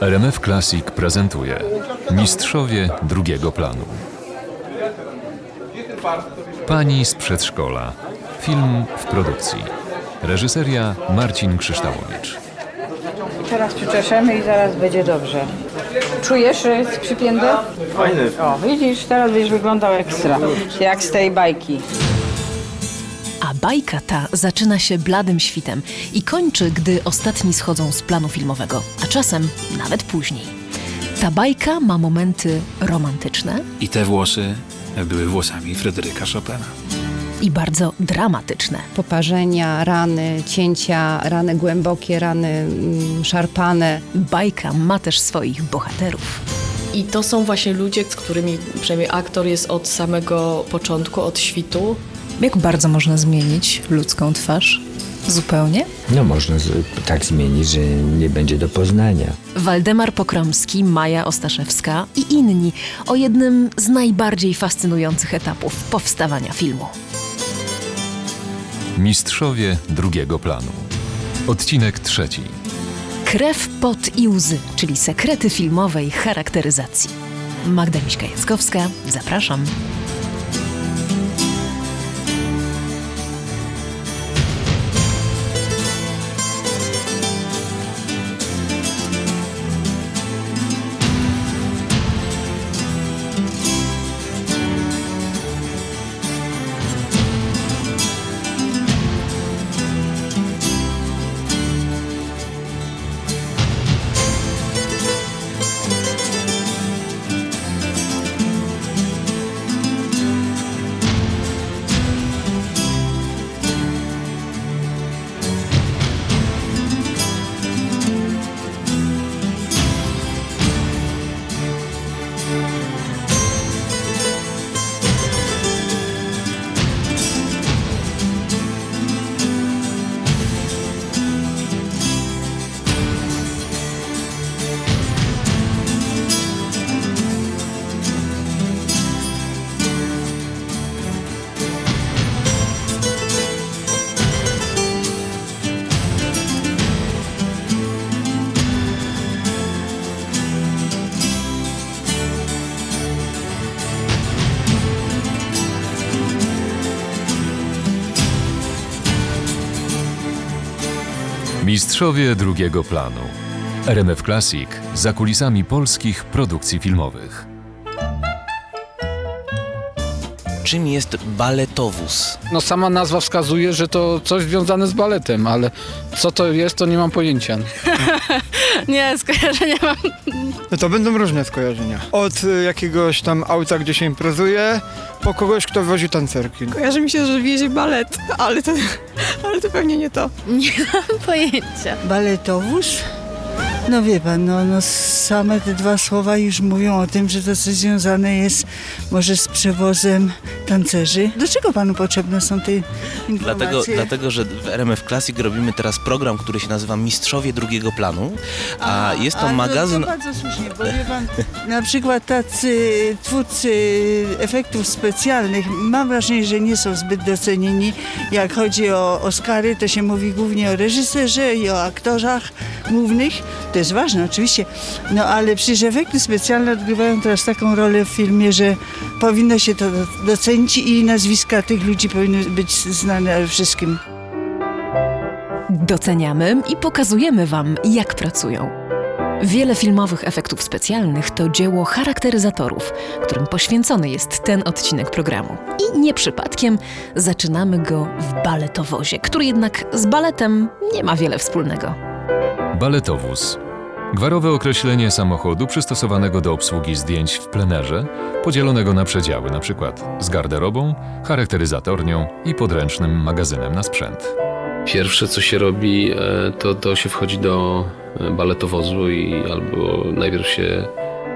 RMF Classic prezentuje Mistrzowie drugiego planu. Pani z przedszkola. Film w produkcji. Reżyseria Marcin Krzyształowicz. Teraz przyczeszemy i zaraz będzie dobrze. Czujesz, że jest przypięte? Fajny. O, widzisz, teraz będziesz wyglądał ekstra. Jak z tej bajki. Bajka ta zaczyna się bladym świtem i kończy, gdy ostatni schodzą z planu filmowego, a czasem nawet później. Ta bajka ma momenty romantyczne I te włosy były włosami Fryderyka Chopina. i bardzo dramatyczne. poparzenia, rany, cięcia, rany głębokie, rany mm, szarpane. Bajka ma też swoich bohaterów. I to są właśnie ludzie, z którymi przynajmniej aktor jest od samego początku, od świtu. Jak bardzo można zmienić ludzką twarz? Zupełnie? No można z, tak zmienić, że nie będzie do poznania. Waldemar Pokromski, Maja Ostaszewska i inni o jednym z najbardziej fascynujących etapów powstawania filmu. Mistrzowie drugiego planu. Odcinek trzeci. Krew, pot i łzy, czyli sekrety filmowej charakteryzacji. Magda Miśka-Jackowska, zapraszam. Mistrzowie drugiego planu. RMF Classic za kulisami polskich produkcji filmowych. Czym jest baletowóz? No sama nazwa wskazuje, że to coś związane z baletem, ale co to jest, to nie mam pojęcia. Nie, skojarzenia mam. No to będą różne skojarzenia. Od y, jakiegoś tam auta, gdzie się imprezuje, po kogoś, kto wozi tancerki. Kojarzy mi się, że wiezie balet, ale to, ale to pewnie nie to. Nie mam pojęcia. Baletowóz? No wie pan, no, no same te dwa słowa już mówią o tym, że to coś związane jest może z przewozem tancerzy. Do czego panu potrzebne są te informacje? Dlatego, dlatego, że w RMF Classic robimy teraz program, który się nazywa Mistrzowie drugiego planu, a, jest to a, magazyn... To, to bardzo słusznie, bo wie pan, na przykład tacy twórcy efektów specjalnych, mam wrażenie, że nie są zbyt docenieni. Jak chodzi o Oscary, to się mówi głównie o reżyserze i o aktorzach głównych. To jest ważne oczywiście, no ale przecież efekty specjalne odgrywają teraz taką rolę w filmie, że powinno się to docenić i nazwiska tych ludzi powinny być znane wszystkim. Doceniamy i pokazujemy Wam, jak pracują. Wiele filmowych efektów specjalnych to dzieło charakteryzatorów, którym poświęcony jest ten odcinek programu. I nie przypadkiem zaczynamy go w baletowozie, który jednak z baletem nie ma wiele wspólnego. Baletowóz. Gwarowe określenie samochodu przystosowanego do obsługi zdjęć w plenerze, podzielonego na przedziały, np. z garderobą, charakteryzatornią i podręcznym magazynem na sprzęt. Pierwsze co się robi, e, to, to się wchodzi do e, baletowozu i albo najpierw się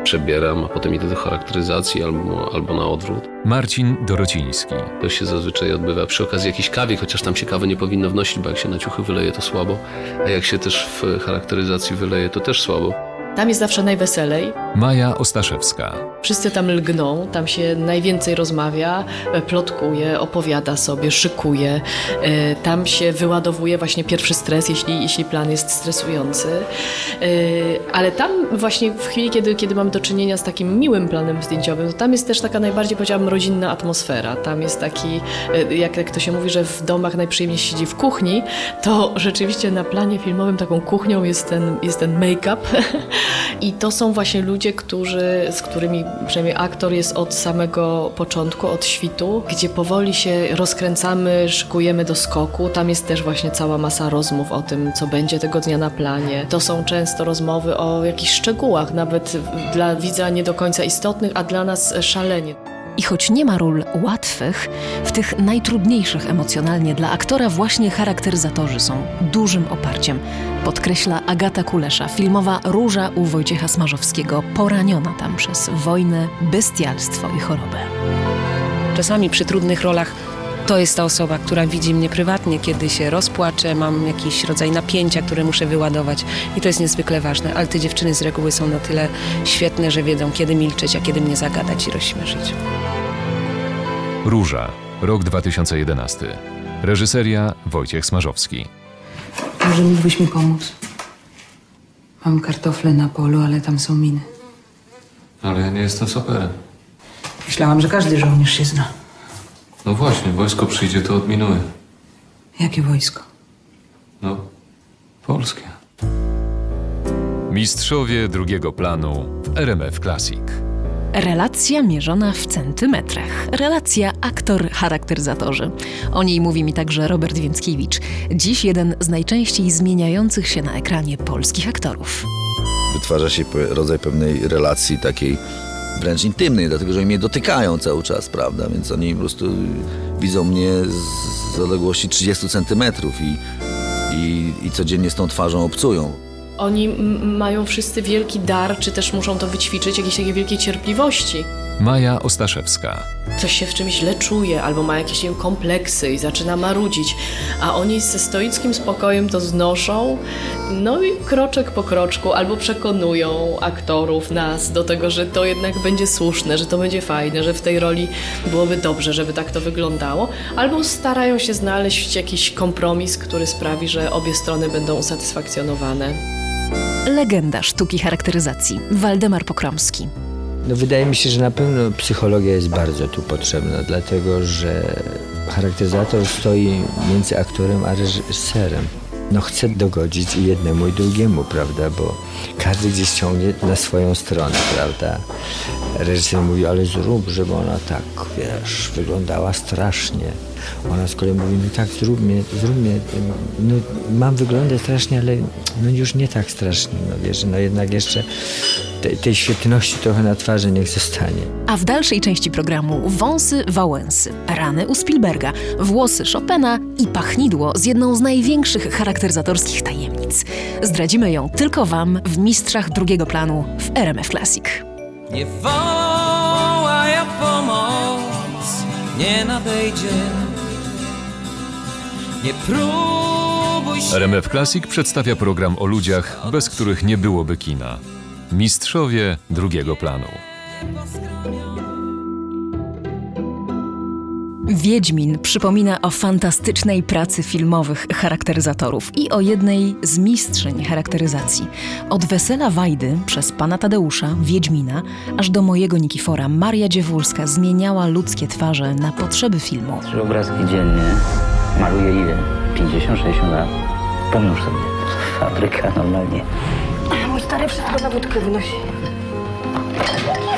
przebieram, a potem idę do charakteryzacji albo, albo na odwrót. Marcin Dorociński. To się zazwyczaj odbywa przy okazji jakiejś kawy, chociaż tam się kawy nie powinno wnosić, bo jak się na ciuchy wyleje to słabo, a jak się też w charakteryzacji wyleje to też słabo. Tam jest zawsze najweselej. Maja Ostaszewska. Wszyscy tam lgną, tam się najwięcej rozmawia, e, plotkuje, opowiada sobie, szykuje. E, Tam się wyładowuje właśnie pierwszy stres, jeśli, jeśli plan jest stresujący. E, Ale tam właśnie w chwili, kiedy, kiedy mamy do czynienia z takim miłym planem zdjęciowym, to tam jest też taka najbardziej, powiedziałabym, rodzinna atmosfera. Tam jest taki, jak, jak to się mówi, że w domach najprzyjemniej siedzi w kuchni, to rzeczywiście na planie filmowym taką kuchnią jest ten, jest ten make-up. I to są właśnie ludzie, którzy, z którymi przynajmniej aktor jest od samego początku, od świtu, gdzie powoli się rozkręcamy, szykujemy do skoku. Tam jest też właśnie cała masa rozmów o tym, co będzie tego dnia na planie. To są często rozmowy o jakichś szczegółach, nawet dla widza nie do końca istotnych, a dla nas szalenie. I choć nie ma ról łatwych, w tych najtrudniejszych emocjonalnie dla aktora właśnie charakteryzatorzy są dużym oparciem, podkreśla Agata Kulesza, filmowa Róża u Wojciecha Smarzowskiego, poraniona tam przez wojnę, bestialstwo i chorobę. Czasami przy trudnych rolach to jest ta osoba, która widzi mnie prywatnie, kiedy się rozpłaczę, mam jakiś rodzaj napięcia, które muszę wyładować i to jest niezwykle ważne, ale te dziewczyny z reguły są na tyle świetne, że wiedzą kiedy milczeć, a kiedy mnie zagadać i rozśmieszyć. Róża, rok 2011. Reżyseria Wojciech Smarzowski. Może mógłbyś mi pomóc? Mam kartofle na polu, ale tam są miny. Ale ja nie jestem soperem. Myślałam, że każdy żołnierz się zna. No właśnie, wojsko przyjdzie, to odminuje. Jakie wojsko? No, polskie. Mistrzowie drugiego planu w RMF Classic. Relacja mierzona w centymetrach. Relacja aktor-charakteryzatorzy. O niej mówi mi także Robert Więckiewicz. Dziś jeden z najczęściej zmieniających się na ekranie polskich aktorów. Wytwarza się rodzaj pewnej relacji takiej wręcz intymnej, dlatego że oni mnie dotykają cały czas, prawda? Więc oni po prostu widzą mnie z, odległości 30 centymetrów i, i, i codziennie z tą twarzą obcują. Oni mają wszyscy wielki dar, czy też muszą to wyćwiczyć, jakiejś takiej wielkiej cierpliwości. Maja Ostaszewska. Ktoś się w czymś źle czuje, albo ma jakieś wiem, kompleksy i zaczyna marudzić, a oni ze stoickim spokojem to znoszą, no i kroczek po kroczku albo przekonują aktorów, nas do tego, że to jednak będzie słuszne, że to będzie fajne, że w tej roli byłoby dobrze, żeby tak to wyglądało, albo starają się znaleźć jakiś kompromis, który sprawi, że obie strony będą usatysfakcjonowane. Legenda sztuki charakteryzacji. Waldemar Pokromski. No wydaje mi się, że na pewno psychologia jest bardzo tu potrzebna, dlatego że charakteryzator stoi między aktorem a reżyserem. No chce dogodzić i jednemu i drugiemu, prawda, bo każdy gdzieś ciągnie na swoją stronę, prawda. Reżyser mówi, ale zrób, żeby ona tak, wiesz, wyglądała strasznie. Ona z kolei mówi, no tak, zrób mnie, zrób mnie, no mam wyglądać strasznie, ale no już nie tak strasznie, no wiesz, no jednak jeszcze tej, tej świetności trochę na twarzy niech zostanie. A w dalszej części programu wąsy Wałęsy, rany u Spielberga, włosy Chopina i pachnidło z jedną z największych charakteryzatorskich tajemnic. Zdradzimy ją tylko Wam w Mistrzach drugiego planu w RMF Classic. Nie wołaj o pomoc, nie nadejdzie. Nie próbuj się... RMF Classic przedstawia program o ludziach, bez których nie byłoby kina. Mistrzowie drugiego planu. Wiedźmin przypomina o fantastycznej pracy filmowych charakteryzatorów i o jednej z mistrzyń charakteryzacji. Od Wesela Wajdy przez pana Tadeusza, Wiedźmina, aż do mojego Nikifora, Maria Dziewulska zmieniała ludzkie twarze na potrzeby filmu. Trzy obrazki dziennie. Maluję ile? 50-60 lat. Pomnóż sobie. Fabryka normalnie. Mój stary wszystko na wódkę wynosi.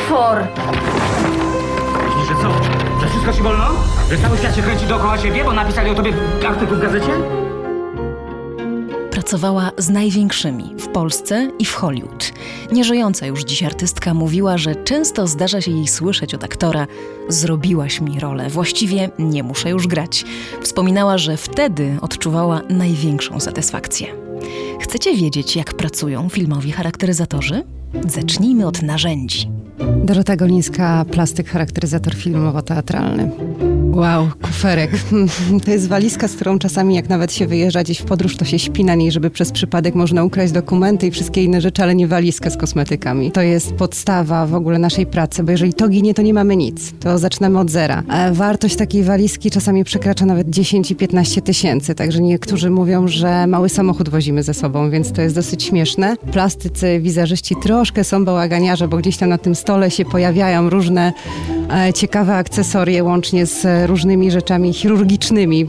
For! Myślisz, że co? Że wszystko ci wolno? Że cały świat się kręci dookoła ciebie, bo napisali o tobie artykuł w gazecie? Pracowała z największymi w Polsce i w Hollywood. Nieżyjąca już dziś artystka mówiła, że często zdarza się jej słyszeć od aktora: Zrobiłaś mi rolę, właściwie nie muszę już grać. Wspominała, że wtedy odczuwała największą satysfakcję. Chcecie wiedzieć, jak pracują filmowi charakteryzatorzy? Zacznijmy od narzędzi. Dorota Golińska, plastyk, charakteryzator filmowo-teatralny. Wow, kuferek. To jest walizka, z którą czasami jak nawet się wyjeżdża gdzieś w podróż, to się śpi na niej, żeby przez przypadek można ukraść dokumenty i wszystkie inne rzeczy, ale nie walizkę z kosmetykami. To jest podstawa w ogóle naszej pracy, bo jeżeli to ginie, to nie mamy nic. To zaczynamy od zera. E, Wartość takiej walizki czasami przekracza nawet 10 i 15 tysięcy, także niektórzy mówią, że mały samochód wozimy ze sobą, więc to jest dosyć śmieszne. Plastycy, wizeżyści troszkę są bałaganiarze, bo gdzieś tam na tym stole się pojawiają różne e, ciekawe akcesorie, łącznie z różnymi rzeczami chirurgicznymi.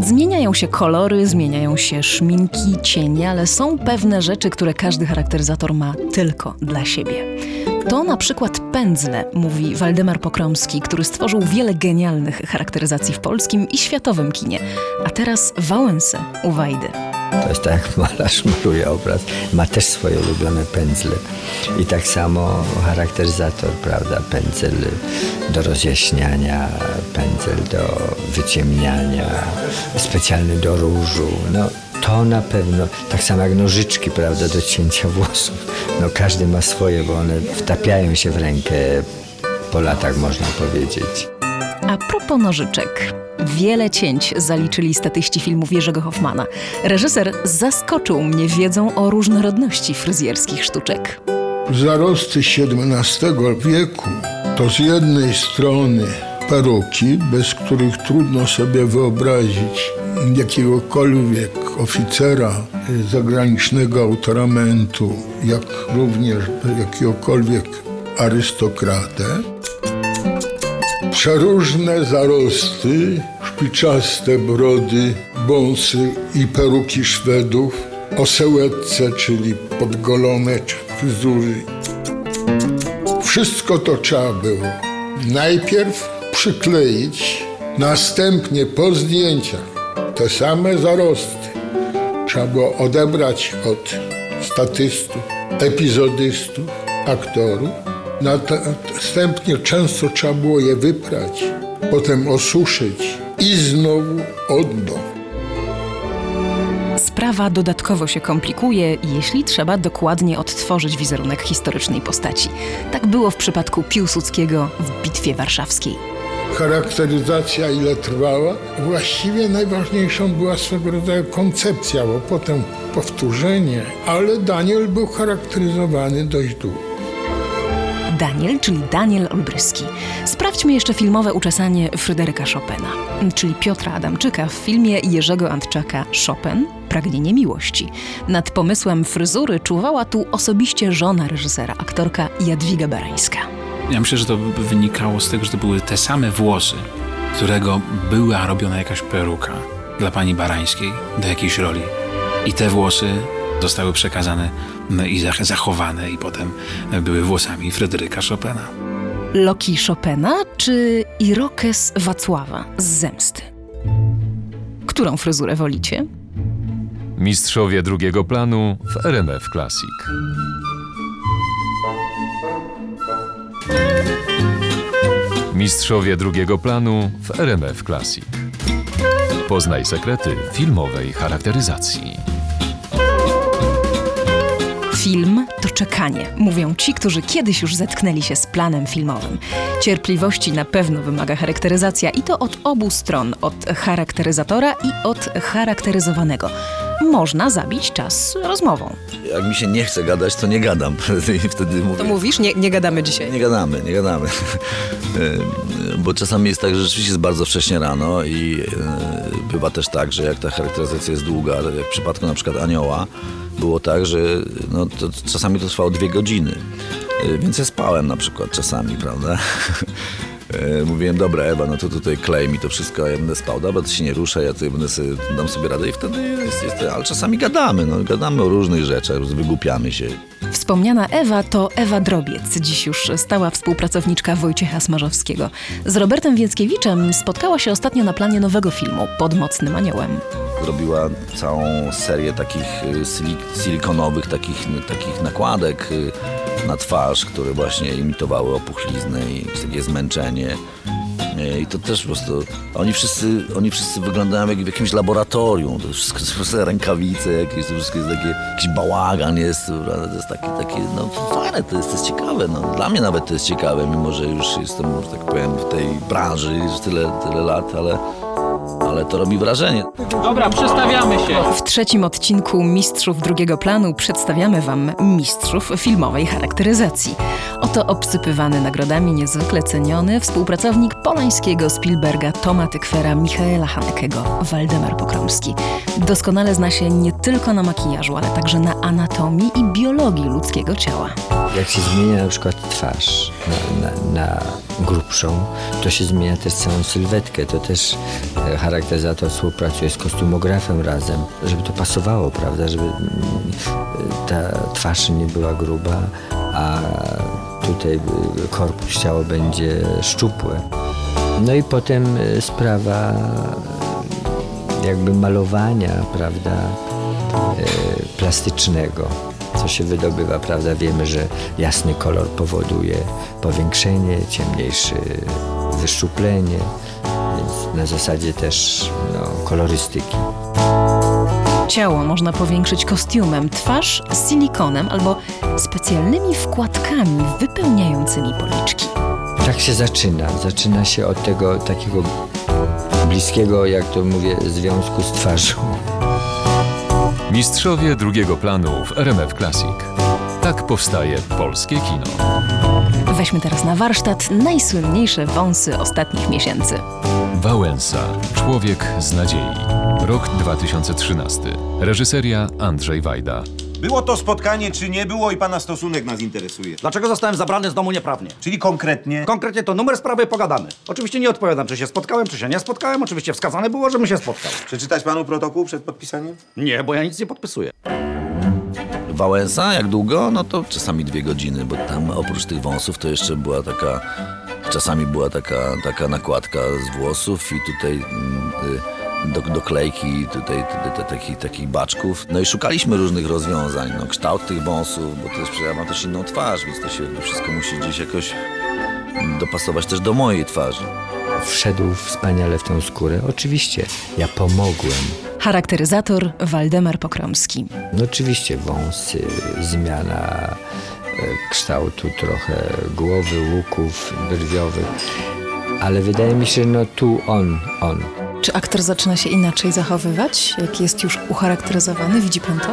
Zmieniają się kolory, zmieniają się szminki, cienie, ale są pewne rzeczy, które każdy charakteryzator ma tylko dla siebie. To na przykład pędzle, mówi Waldemar Pokromski, który stworzył wiele genialnych charakteryzacji w polskim i światowym kinie. A teraz Wałęsę u Wajdy. To jest tak, jak malarz maluje obraz, ma też swoje ulubione pędzle. I tak samo charakteryzator, prawda, pędzel do rozjaśniania, pędzel do wyciemniania, specjalny do różu. No, to na pewno, tak samo jak nożyczki, prawda, do cięcia włosów. No każdy ma swoje, bo one wtapiają się w rękę po latach, można powiedzieć. A propos nożyczek. Wiele cięć zaliczyli statyści filmów Jerzego Hoffmana. Reżyser zaskoczył mnie wiedzą o różnorodności fryzjerskich sztuczek. Zarosty XVII wieku to z jednej strony peruki, bez których trudno sobie wyobrazić jakiegokolwiek oficera zagranicznego autoramentu, jak również jakiegokolwiek arystokratę. Przeróżne zarosty, szpiczaste brody, bąsy i peruki Szwedów, osełetce, czyli podgolone fryzury. Wszystko to trzeba było najpierw przykleić, następnie po zdjęciach te same zarosty trzeba było odebrać od statystów, epizodystów, aktorów. Następnie często trzeba było je wyprać, potem osuszyć i znowu od nowa. Sprawa dodatkowo się komplikuje, jeśli trzeba dokładnie odtworzyć wizerunek historycznej postaci. Tak było w przypadku Piłsudskiego w Bitwie Warszawskiej. Charakteryzacja ile trwała? Właściwie najważniejszą była swego rodzaju koncepcja, bo potem powtórzenie, ale Daniel był charakteryzowany dość długo. Daniel, czyli Daniel Olbryski. Sprawdźmy jeszcze filmowe uczesanie Fryderyka Chopina, czyli Piotra Adamczyka w filmie Jerzego Antczaka Chopin Pragnienie miłości. Nad pomysłem fryzury czuwała tu osobiście żona reżysera, aktorka Jadwiga Barańska. Ja myślę, że to wynikało z tego, że to były te same włosy, którego była robiona jakaś peruka dla pani Barańskiej do jakiejś roli. I te włosy zostały przekazane i zachowane i potem były włosami Fryderyka Chopina. Loki Chopina czy Irokes Wacława z Zemsty? Którą fryzurę wolicie? Mistrzowie drugiego planu w RMF Classic. Mistrzowie drugiego planu w RMF Classic. Poznaj sekrety filmowej charakteryzacji. Film to czekanie, mówią ci, którzy kiedyś już zetknęli się z planem filmowym. Cierpliwości na pewno wymaga charakteryzacja i to od obu stron, od charakteryzatora i od charakteryzowanego. Można zabić czas rozmową. Jak mi się nie chce gadać, to nie gadam. I wtedy mówię, To mówisz, nie, nie gadamy dzisiaj. Nie gadamy, nie gadamy. Bo czasami jest tak, że rzeczywiście jest bardzo wcześnie rano i e, bywa też tak, że jak ta charakteryzacja jest długa, jak w przypadku na przykład anioła, było tak, że no, to czasami to trwało dwie godziny. E, Więc ja spałem na przykład czasami, prawda? E, Mówiłem, dobra Ewa, no to tutaj klej mi to wszystko, a ja będę spał, dobra, to się nie rusza, ja tutaj będę sobie, dam sobie radę i wtedy jest, jest, ale czasami gadamy, no gadamy o różnych rzeczach, wygłupiamy się. Wspomniana Ewa to Ewa Drobiec, dziś już stała współpracowniczka Wojciecha Smarzowskiego. Z Robertem Więckiewiczem spotkała się ostatnio na planie nowego filmu Pod mocnym aniołem. Zrobiła całą serię takich y, silik- silikonowych, takich, takich nakładek y, na twarz, które właśnie imitowały opuchlizny i takie zmęczenie. Nie, I to też po prostu, oni wszyscy, oni wszyscy wyglądają jak w jakimś laboratorium, to wszystko to wszystko rękawice jakieś, to wszystko jest takie, jakiś bałagan jest, to jest takie, takie, no fajne, to jest, to jest ciekawe, no. Dla mnie nawet to jest ciekawe, mimo że już jestem, że tak powiem, w tej branży już tyle, tyle lat, ale, ale to robi wrażenie. Dobra, przestawiamy się. W trzecim odcinku Mistrzów drugiego planu przedstawiamy Wam mistrzów filmowej charakteryzacji. Oto obsypywany nagrodami niezwykle ceniony współpracownik Polańskiego, Spielberga, Toma Tykwera, Michaela Hanekego, Waldemar Pokromski. Doskonale zna się nie tylko na makijażu, ale także na anatomii i biologii ludzkiego ciała. Jak się zmienia na przykład twarz na, na, na grubszą, to się zmienia też całą sylwetkę. To też e, charakteryzator współpracuje z kostumografem razem, żeby to pasowało, prawda, żeby mm, ta twarz nie była gruba, a tutaj korpus ciało będzie szczupłe. No i potem e, sprawa e, jakby malowania, prawda, e, plastycznego, co się wydobywa, prawda? Wiemy, że jasny kolor powoduje powiększenie, ciemniejszy wyszczuplenie, na zasadzie też no, kolorystyki. Ciało można powiększyć kostiumem, twarz silikonem albo specjalnymi wkładkami wypełniającymi policzki. Tak się zaczyna. Zaczyna się od tego takiego bliskiego, jak to mówię, związku z twarzą. Mistrzowie drugiego planu w RMF Classic. Tak powstaje polskie kino. Weźmy teraz na warsztat najsłynniejsze wąsy ostatnich miesięcy. Wałęsa. Człowiek z nadziei. Rok 2013. Reżyseria Andrzej Wajda. Było to spotkanie, czy nie było i pana stosunek nas interesuje. Dlaczego zostałem zabrany z domu nieprawnie? Czyli konkretnie? Konkretnie to numer sprawy pogadamy. Oczywiście nie odpowiadam, czy się spotkałem, czy się nie spotkałem. Oczywiście wskazane było, żebym się spotkał. Przeczytać panu protokół przed podpisaniem? Nie, bo ja nic nie podpisuję. Wałęsa, jak długo? No to czasami dwie godziny, bo tam oprócz tych wąsów to jeszcze była taka, czasami była taka, taka nakładka z włosów i tutaj mm, y, do, doklejki tutaj te, te, takich, takich baczków. No i szukaliśmy różnych rozwiązań, no kształt tych wąsów, bo to jest, ja mam też inną twarz, więc to się wszystko musi gdzieś jakoś dopasować też do mojej twarzy. Wszedł wspaniale w tą skórę. Oczywiście, ja pomogłem. Charakteryzator Waldemar Pokromski. No oczywiście wąsy, zmiana kształtu trochę głowy, łuków brwiowych, ale wydaje mi się, no tu on, on. Czy aktor zaczyna się inaczej zachowywać, jak jest już ucharakteryzowany? Widzi pan to?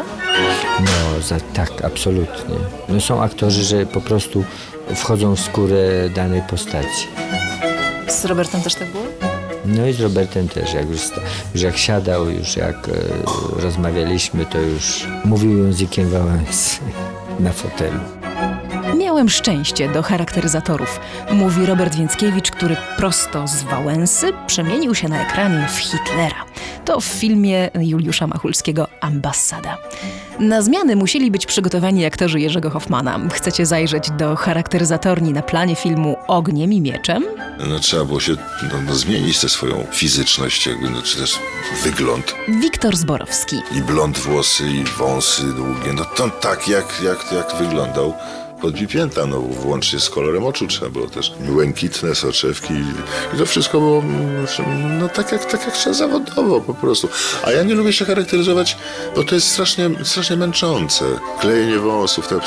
No za, tak, absolutnie. No są aktorzy, że po prostu wchodzą w skórę danej postaci. Z Robertem też tak było? No i z Robertem też, jak już, już jak siadał, już jak e, rozmawialiśmy, to już mówił językiem Wałęsy na fotelu. Miałem szczęście do charakteryzatorów, mówi Robert Więckiewicz, który prosto z Wałęsy przemienił się na ekranie w Hitlera. To w filmie Juliusza Machulskiego Ambasada. Na zmiany musieli być przygotowani aktorzy Jerzego Hoffmana. Chcecie zajrzeć do charakteryzatorni na planie filmu Ogniem i Mieczem? No, trzeba było się no, no, zmienić tę swoją fizyczność, jakby, no, czy też wygląd. Wiktor Zborowski. I blond włosy, i wąsy długie. No to tak, jak, jak, jak wyglądał podbipięta, no włącznie z kolorem oczu trzeba było też błękitne soczewki i to wszystko było mm, no tak jak, tak jak trzeba zawodowo po prostu. A ja nie lubię się charakteryzować, bo to jest strasznie, strasznie męczące. Klejenie włosów, to,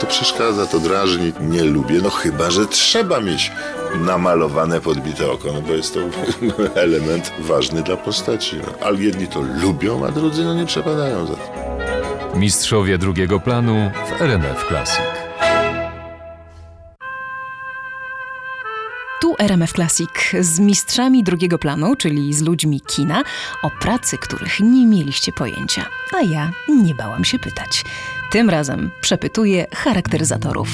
to przeszkadza, to drażni. Nie lubię, no chyba, że trzeba mieć namalowane podbite oko, no bo jest to element ważny dla postaci. No. Ale jedni to lubią, a drudzy no nie przepadają za to. Mistrzowie drugiego planu w RMF Classic. RMF Classic z mistrzami drugiego planu, czyli z ludźmi kina, o pracy, których nie mieliście pojęcia. A ja nie bałam się pytać. Tym razem przepytuję charakteryzatorów.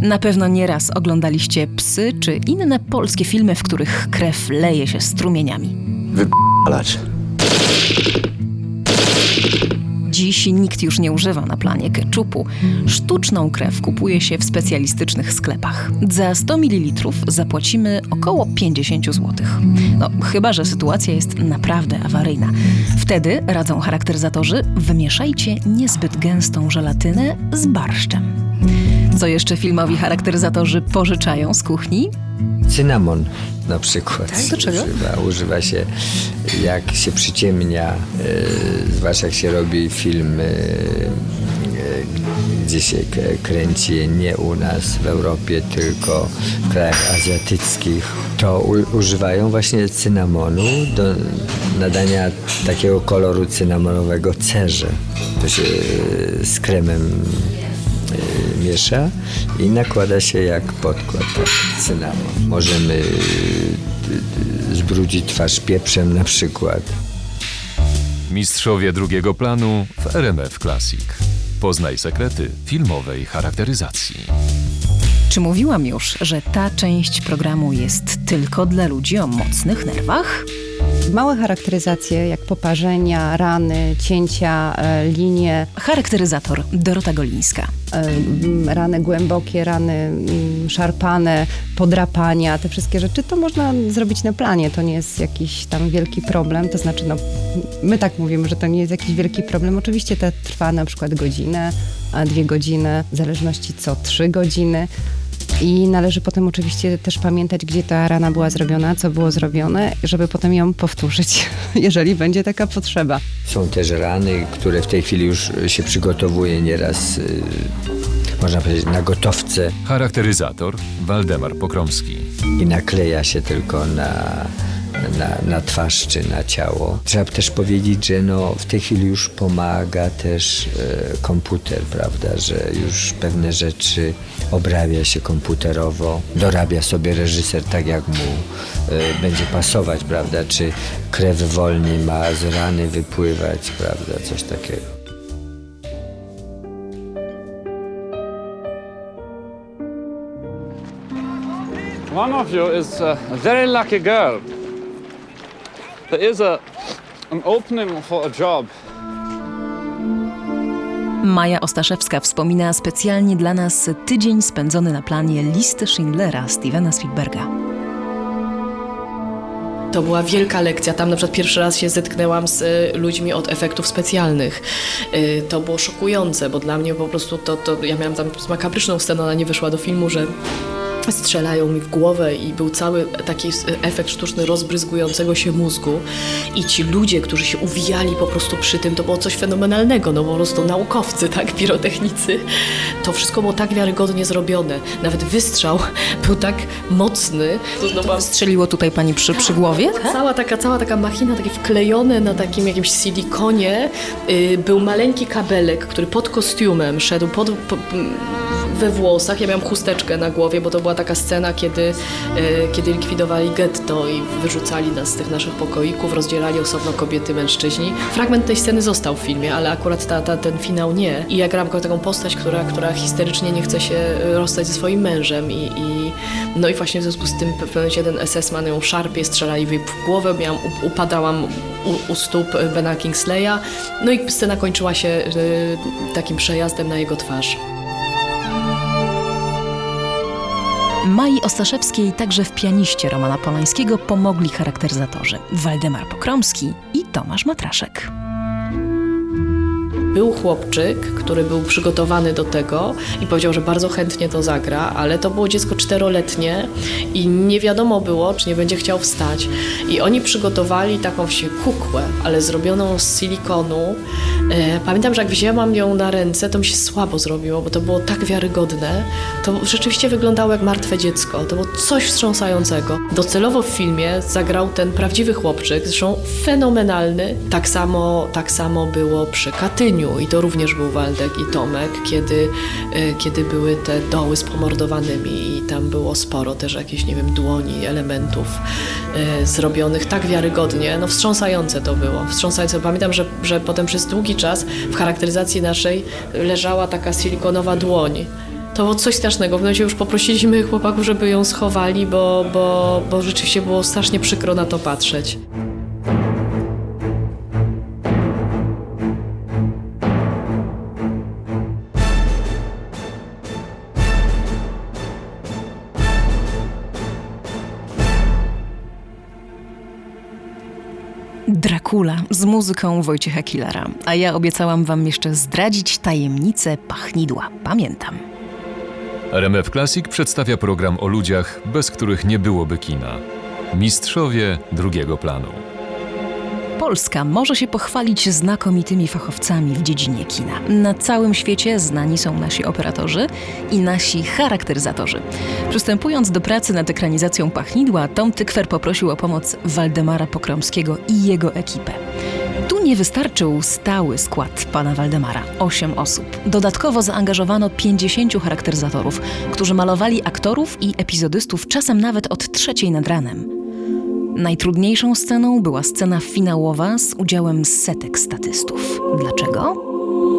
Na pewno nieraz oglądaliście psy czy inne polskie filmy, w których krew leje się strumieniami. Wypalać. Dziś nikt już nie używa na planie keczupu. Sztuczną krew kupuje się w specjalistycznych sklepach. Za 100 ml zapłacimy około 50 zł. No, chyba, że sytuacja jest naprawdę awaryjna. Wtedy, radzą charakteryzatorzy, wymieszajcie niezbyt gęstą żelatynę z barszczem. Co jeszcze filmowi charakteryzatorzy pożyczają z kuchni? Cynamon na przykład. Tak? Do czego? Używa, używa się, jak się przyciemnia, e, zwłaszcza jak się robi film, e, e, gdzie się kręci nie u nas w Europie, tylko w krajach azjatyckich, to u, używają właśnie cynamonu do nadania takiego koloru cynamonowego cerze. To się z kremem miesza i nakłada się jak podkład tak, cynamon. Możemy e, zbrudzić twarz pieprzem na przykład. Mistrzowie drugiego planu w RMF Classic. Poznaj sekrety filmowej charakteryzacji. Czy mówiłam już, że ta część programu jest tylko dla ludzi o mocnych nerwach? Małe charakteryzacje, jak poparzenia, rany, cięcia, e, linie. Charakteryzator Dorota Golińska. e, Rany głębokie, rany mm, szarpane, podrapania, te wszystkie rzeczy, to można zrobić na planie. To nie jest jakiś tam wielki problem. To znaczy, no, my tak mówimy, że to nie jest jakiś wielki problem. Oczywiście to trwa na przykład godzinę, a dwie godziny, w zależności co, trzy godziny. I należy potem oczywiście też pamiętać, gdzie ta rana była zrobiona, co było zrobione, żeby potem ją powtórzyć, jeżeli będzie taka potrzeba. Są też rany, które w tej chwili już się przygotowuje nieraz, y, można powiedzieć, na gotowce Charakteryzator Waldemar Pokromski. i nakleja się tylko na, na, na twarz czy na ciało. Trzeba też powiedzieć, że no, w tej chwili już pomaga też e, komputer, prawda, że już pewne rzeczy obrabia się komputerowo, dorabia sobie reżyser tak, jak mu e, będzie pasować, prawda, czy krew wolniej ma z rany wypływać, prawda, coś takiego. One of you is a very lucky girl. There is a an opening for a job. Maja Ostaszewska wspomina specjalnie dla nas tydzień spędzony na planie listy Schindlera Stevena Spielberga. To była wielka lekcja. Tam na przykład pierwszy raz się zetknęłam z y, ludźmi od efektów specjalnych. Y, To było szokujące, bo dla mnie po prostu to, to ja miałam tam makabryczną scenę, ona nie wyszła do filmu, że strzelają mi w głowę i był cały taki efekt sztuczny rozbryzgującego się mózgu i ci ludzie, którzy się uwijali po prostu przy tym, to było coś fenomenalnego, no po prostu naukowcy, tak, pirotechnicy. To wszystko było tak wiarygodnie zrobione. Nawet wystrzał był tak mocny. Byłam Strzeliło tutaj pani przy, przy głowie? Cała taka, cała taka machina, takie wklejone na takim jakimś silikonie, y, był maleńki kabelek, który pod kostiumem szedł pod, po, m, we włosach. Ja miałam chusteczkę na głowie, bo to była taka scena, kiedy, y, kiedy likwidowali getto i wyrzucali nas z tych naszych pokoików, rozdzielali osobno kobiety, mężczyźni. Fragment tej sceny został w filmie, ale akurat ta, ta, ten finał nie. I ja jako taką postać, która, która histerycznie nie chce się y, rozstać ze swoim mężem i, i no i właśnie w związku z tym w pewnym momencie jeden SS-man ją szarpie, strzela jej w głowę, miałam, upadałam u, u stóp Bena Kingsleya, no i scena kończyła się takim przejazdem na jego twarz. Mai Ostaszewskiej także w pianiście Romana Polańskiego pomogli charakteryzatorzy Waldemar Pokromski i Tomasz Matraszek. Był chłopczyk, który był przygotowany do tego i powiedział, że bardzo chętnie to zagra, ale to było dziecko czteroletnie i nie wiadomo było, czy nie będzie chciał wstać. I oni przygotowali taką właśnie kukłę, ale zrobioną z silikonu. E, pamiętam, że jak wzięłam ją na ręce, to mi się słabo zrobiło, bo to było tak wiarygodne. To rzeczywiście wyglądało jak martwe dziecko. To było coś wstrząsającego. Docelowo w filmie zagrał ten prawdziwy chłopczyk, zresztą fenomenalny. Tak samo, tak samo było przy Katyniu i to również był Waldek i Tomek, kiedy, e, kiedy były te doły z pomordowanymi i tam było sporo też jakichś, nie wiem, dłoni, elementów e, zrobionych tak wiarygodnie. No wstrząsające to było, wstrząsające. Pamiętam, że, że potem przez długi czas w charakteryzacji naszej leżała taka silikonowa dłoń. To było coś strasznego. W momencie już poprosiliśmy chłopaków, żeby ją schowali, bo, bo, bo rzeczywiście było strasznie przykro na to patrzeć. Muzyką Wojciecha Killera. A ja obiecałam wam jeszcze zdradzić tajemnicę pachnidła. Pamiętam. RMF Classic przedstawia program o ludziach, bez których nie byłoby kina. Mistrzowie drugiego planu. Polska może się pochwalić znakomitymi fachowcami w dziedzinie kina. Na całym świecie znani są nasi operatorzy i nasi charakteryzatorzy. Przystępując do pracy nad ekranizacją Pachnidła, Tom Tykwer poprosił o pomoc Waldemara Pokromskiego i jego ekipę. Nie wystarczył stały skład pana Waldemara 8 osób. Dodatkowo zaangażowano 50 charakteryzatorów, którzy malowali aktorów i epizodystów czasem nawet od trzeciej nad ranem. Najtrudniejszą sceną była scena finałowa z udziałem setek statystów. Dlaczego?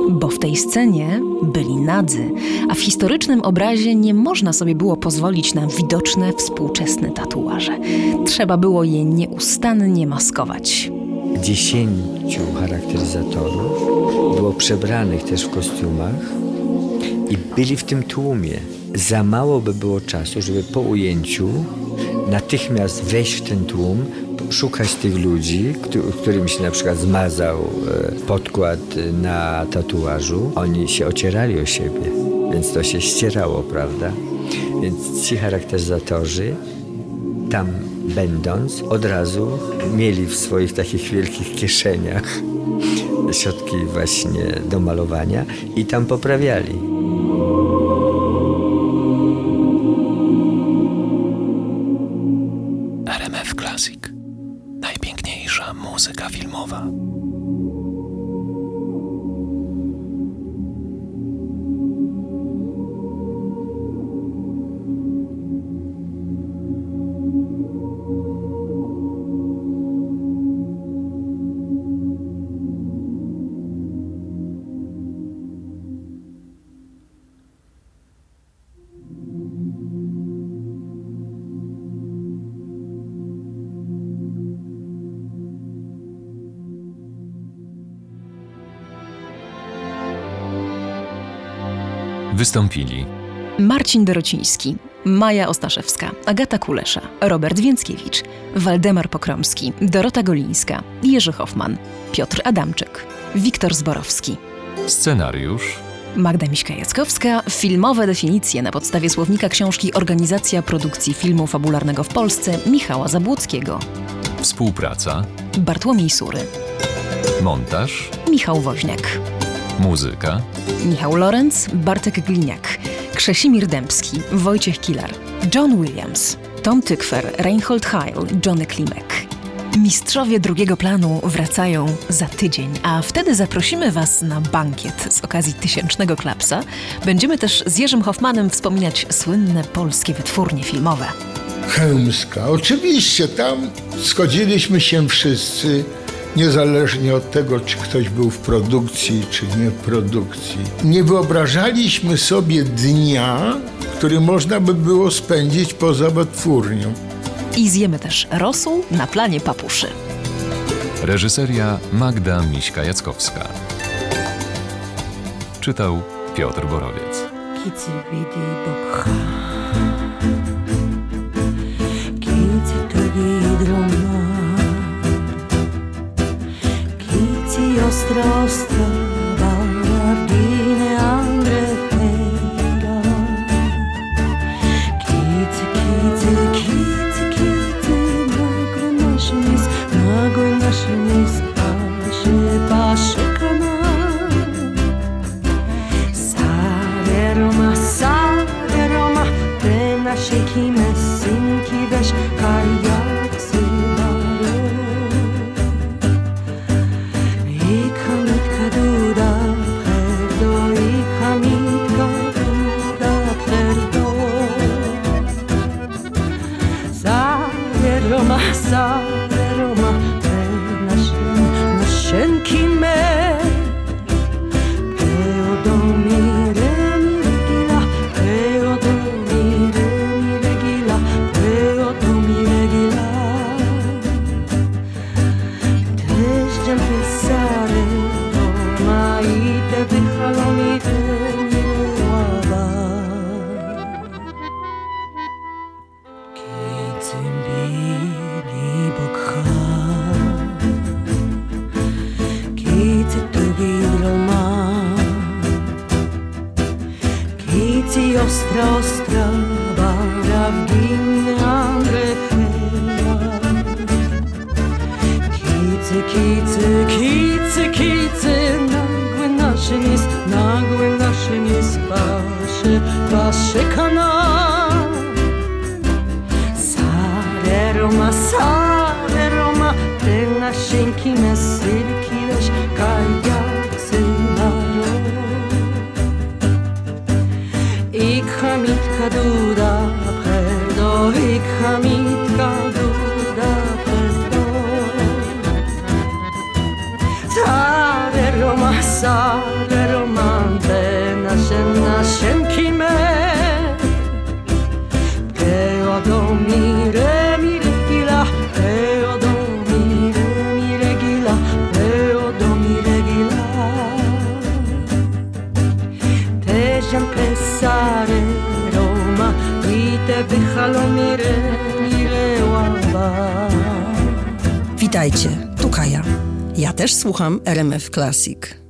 Bo w tej scenie byli nadzy, a w historycznym obrazie nie można sobie było pozwolić na widoczne współczesne tatuaże. Trzeba było je nieustannie maskować. Dziesięciu charakteryzatorów było przebranych też w kostiumach i byli w tym tłumie. Za mało by było czasu, żeby po ujęciu natychmiast wejść w ten tłum, szukać tych ludzi, którym się na przykład zmazał e, podkład na tatuażu. Oni się ocierali o siebie, więc to się ścierało, prawda? Więc ci charakteryzatorzy tam będąc, od razu mieli w swoich takich wielkich kieszeniach środki właśnie do malowania i tam poprawiali. RMF Classic. Najpiękniejsza muzyka filmowa. Wystąpili Marcin Dorociński, Maja Ostaszewska, Agata Kulesza, Robert Więckiewicz, Waldemar Pokromski, Dorota Golińska, Jerzy Hoffman, Piotr Adamczyk, Wiktor Zborowski. Scenariusz Magda Miśka-Jackowska, filmowe definicje na podstawie słownika książki Organizacja Produkcji Filmu Fabularnego w Polsce Michała Zabłockiego. Współpraca Bartłomiej Sury. Montaż Michał Woźniak. Muzyka Michał Lorenz, Bartek Gliniak, Krzesimir Dębski, Wojciech Kilar, John Williams, Tom Tykwer, Reinhold Heil, Johnny Klimek. Mistrzowie drugiego planu wracają za tydzień, a wtedy zaprosimy Was na bankiet z okazji tysięcznego klapsa. Będziemy też z Jerzym Hoffmanem wspominać słynne polskie wytwórnie filmowe. Chełmska. Oczywiście tam zgodziliśmy się wszyscy niezależnie od tego, czy ktoś był w produkcji, czy nie w produkcji. Nie wyobrażaliśmy sobie dnia, który można by było spędzić poza wytwórnią. I zjemy też rosół na planie papuszy. Reżyseria Magda Miśka-Jackowska. Czytał Piotr Borowiec. lost the heart Roma, sale Roma, della scien chi Witajcie, tu Kaja. Ja też słucham RMF Classic.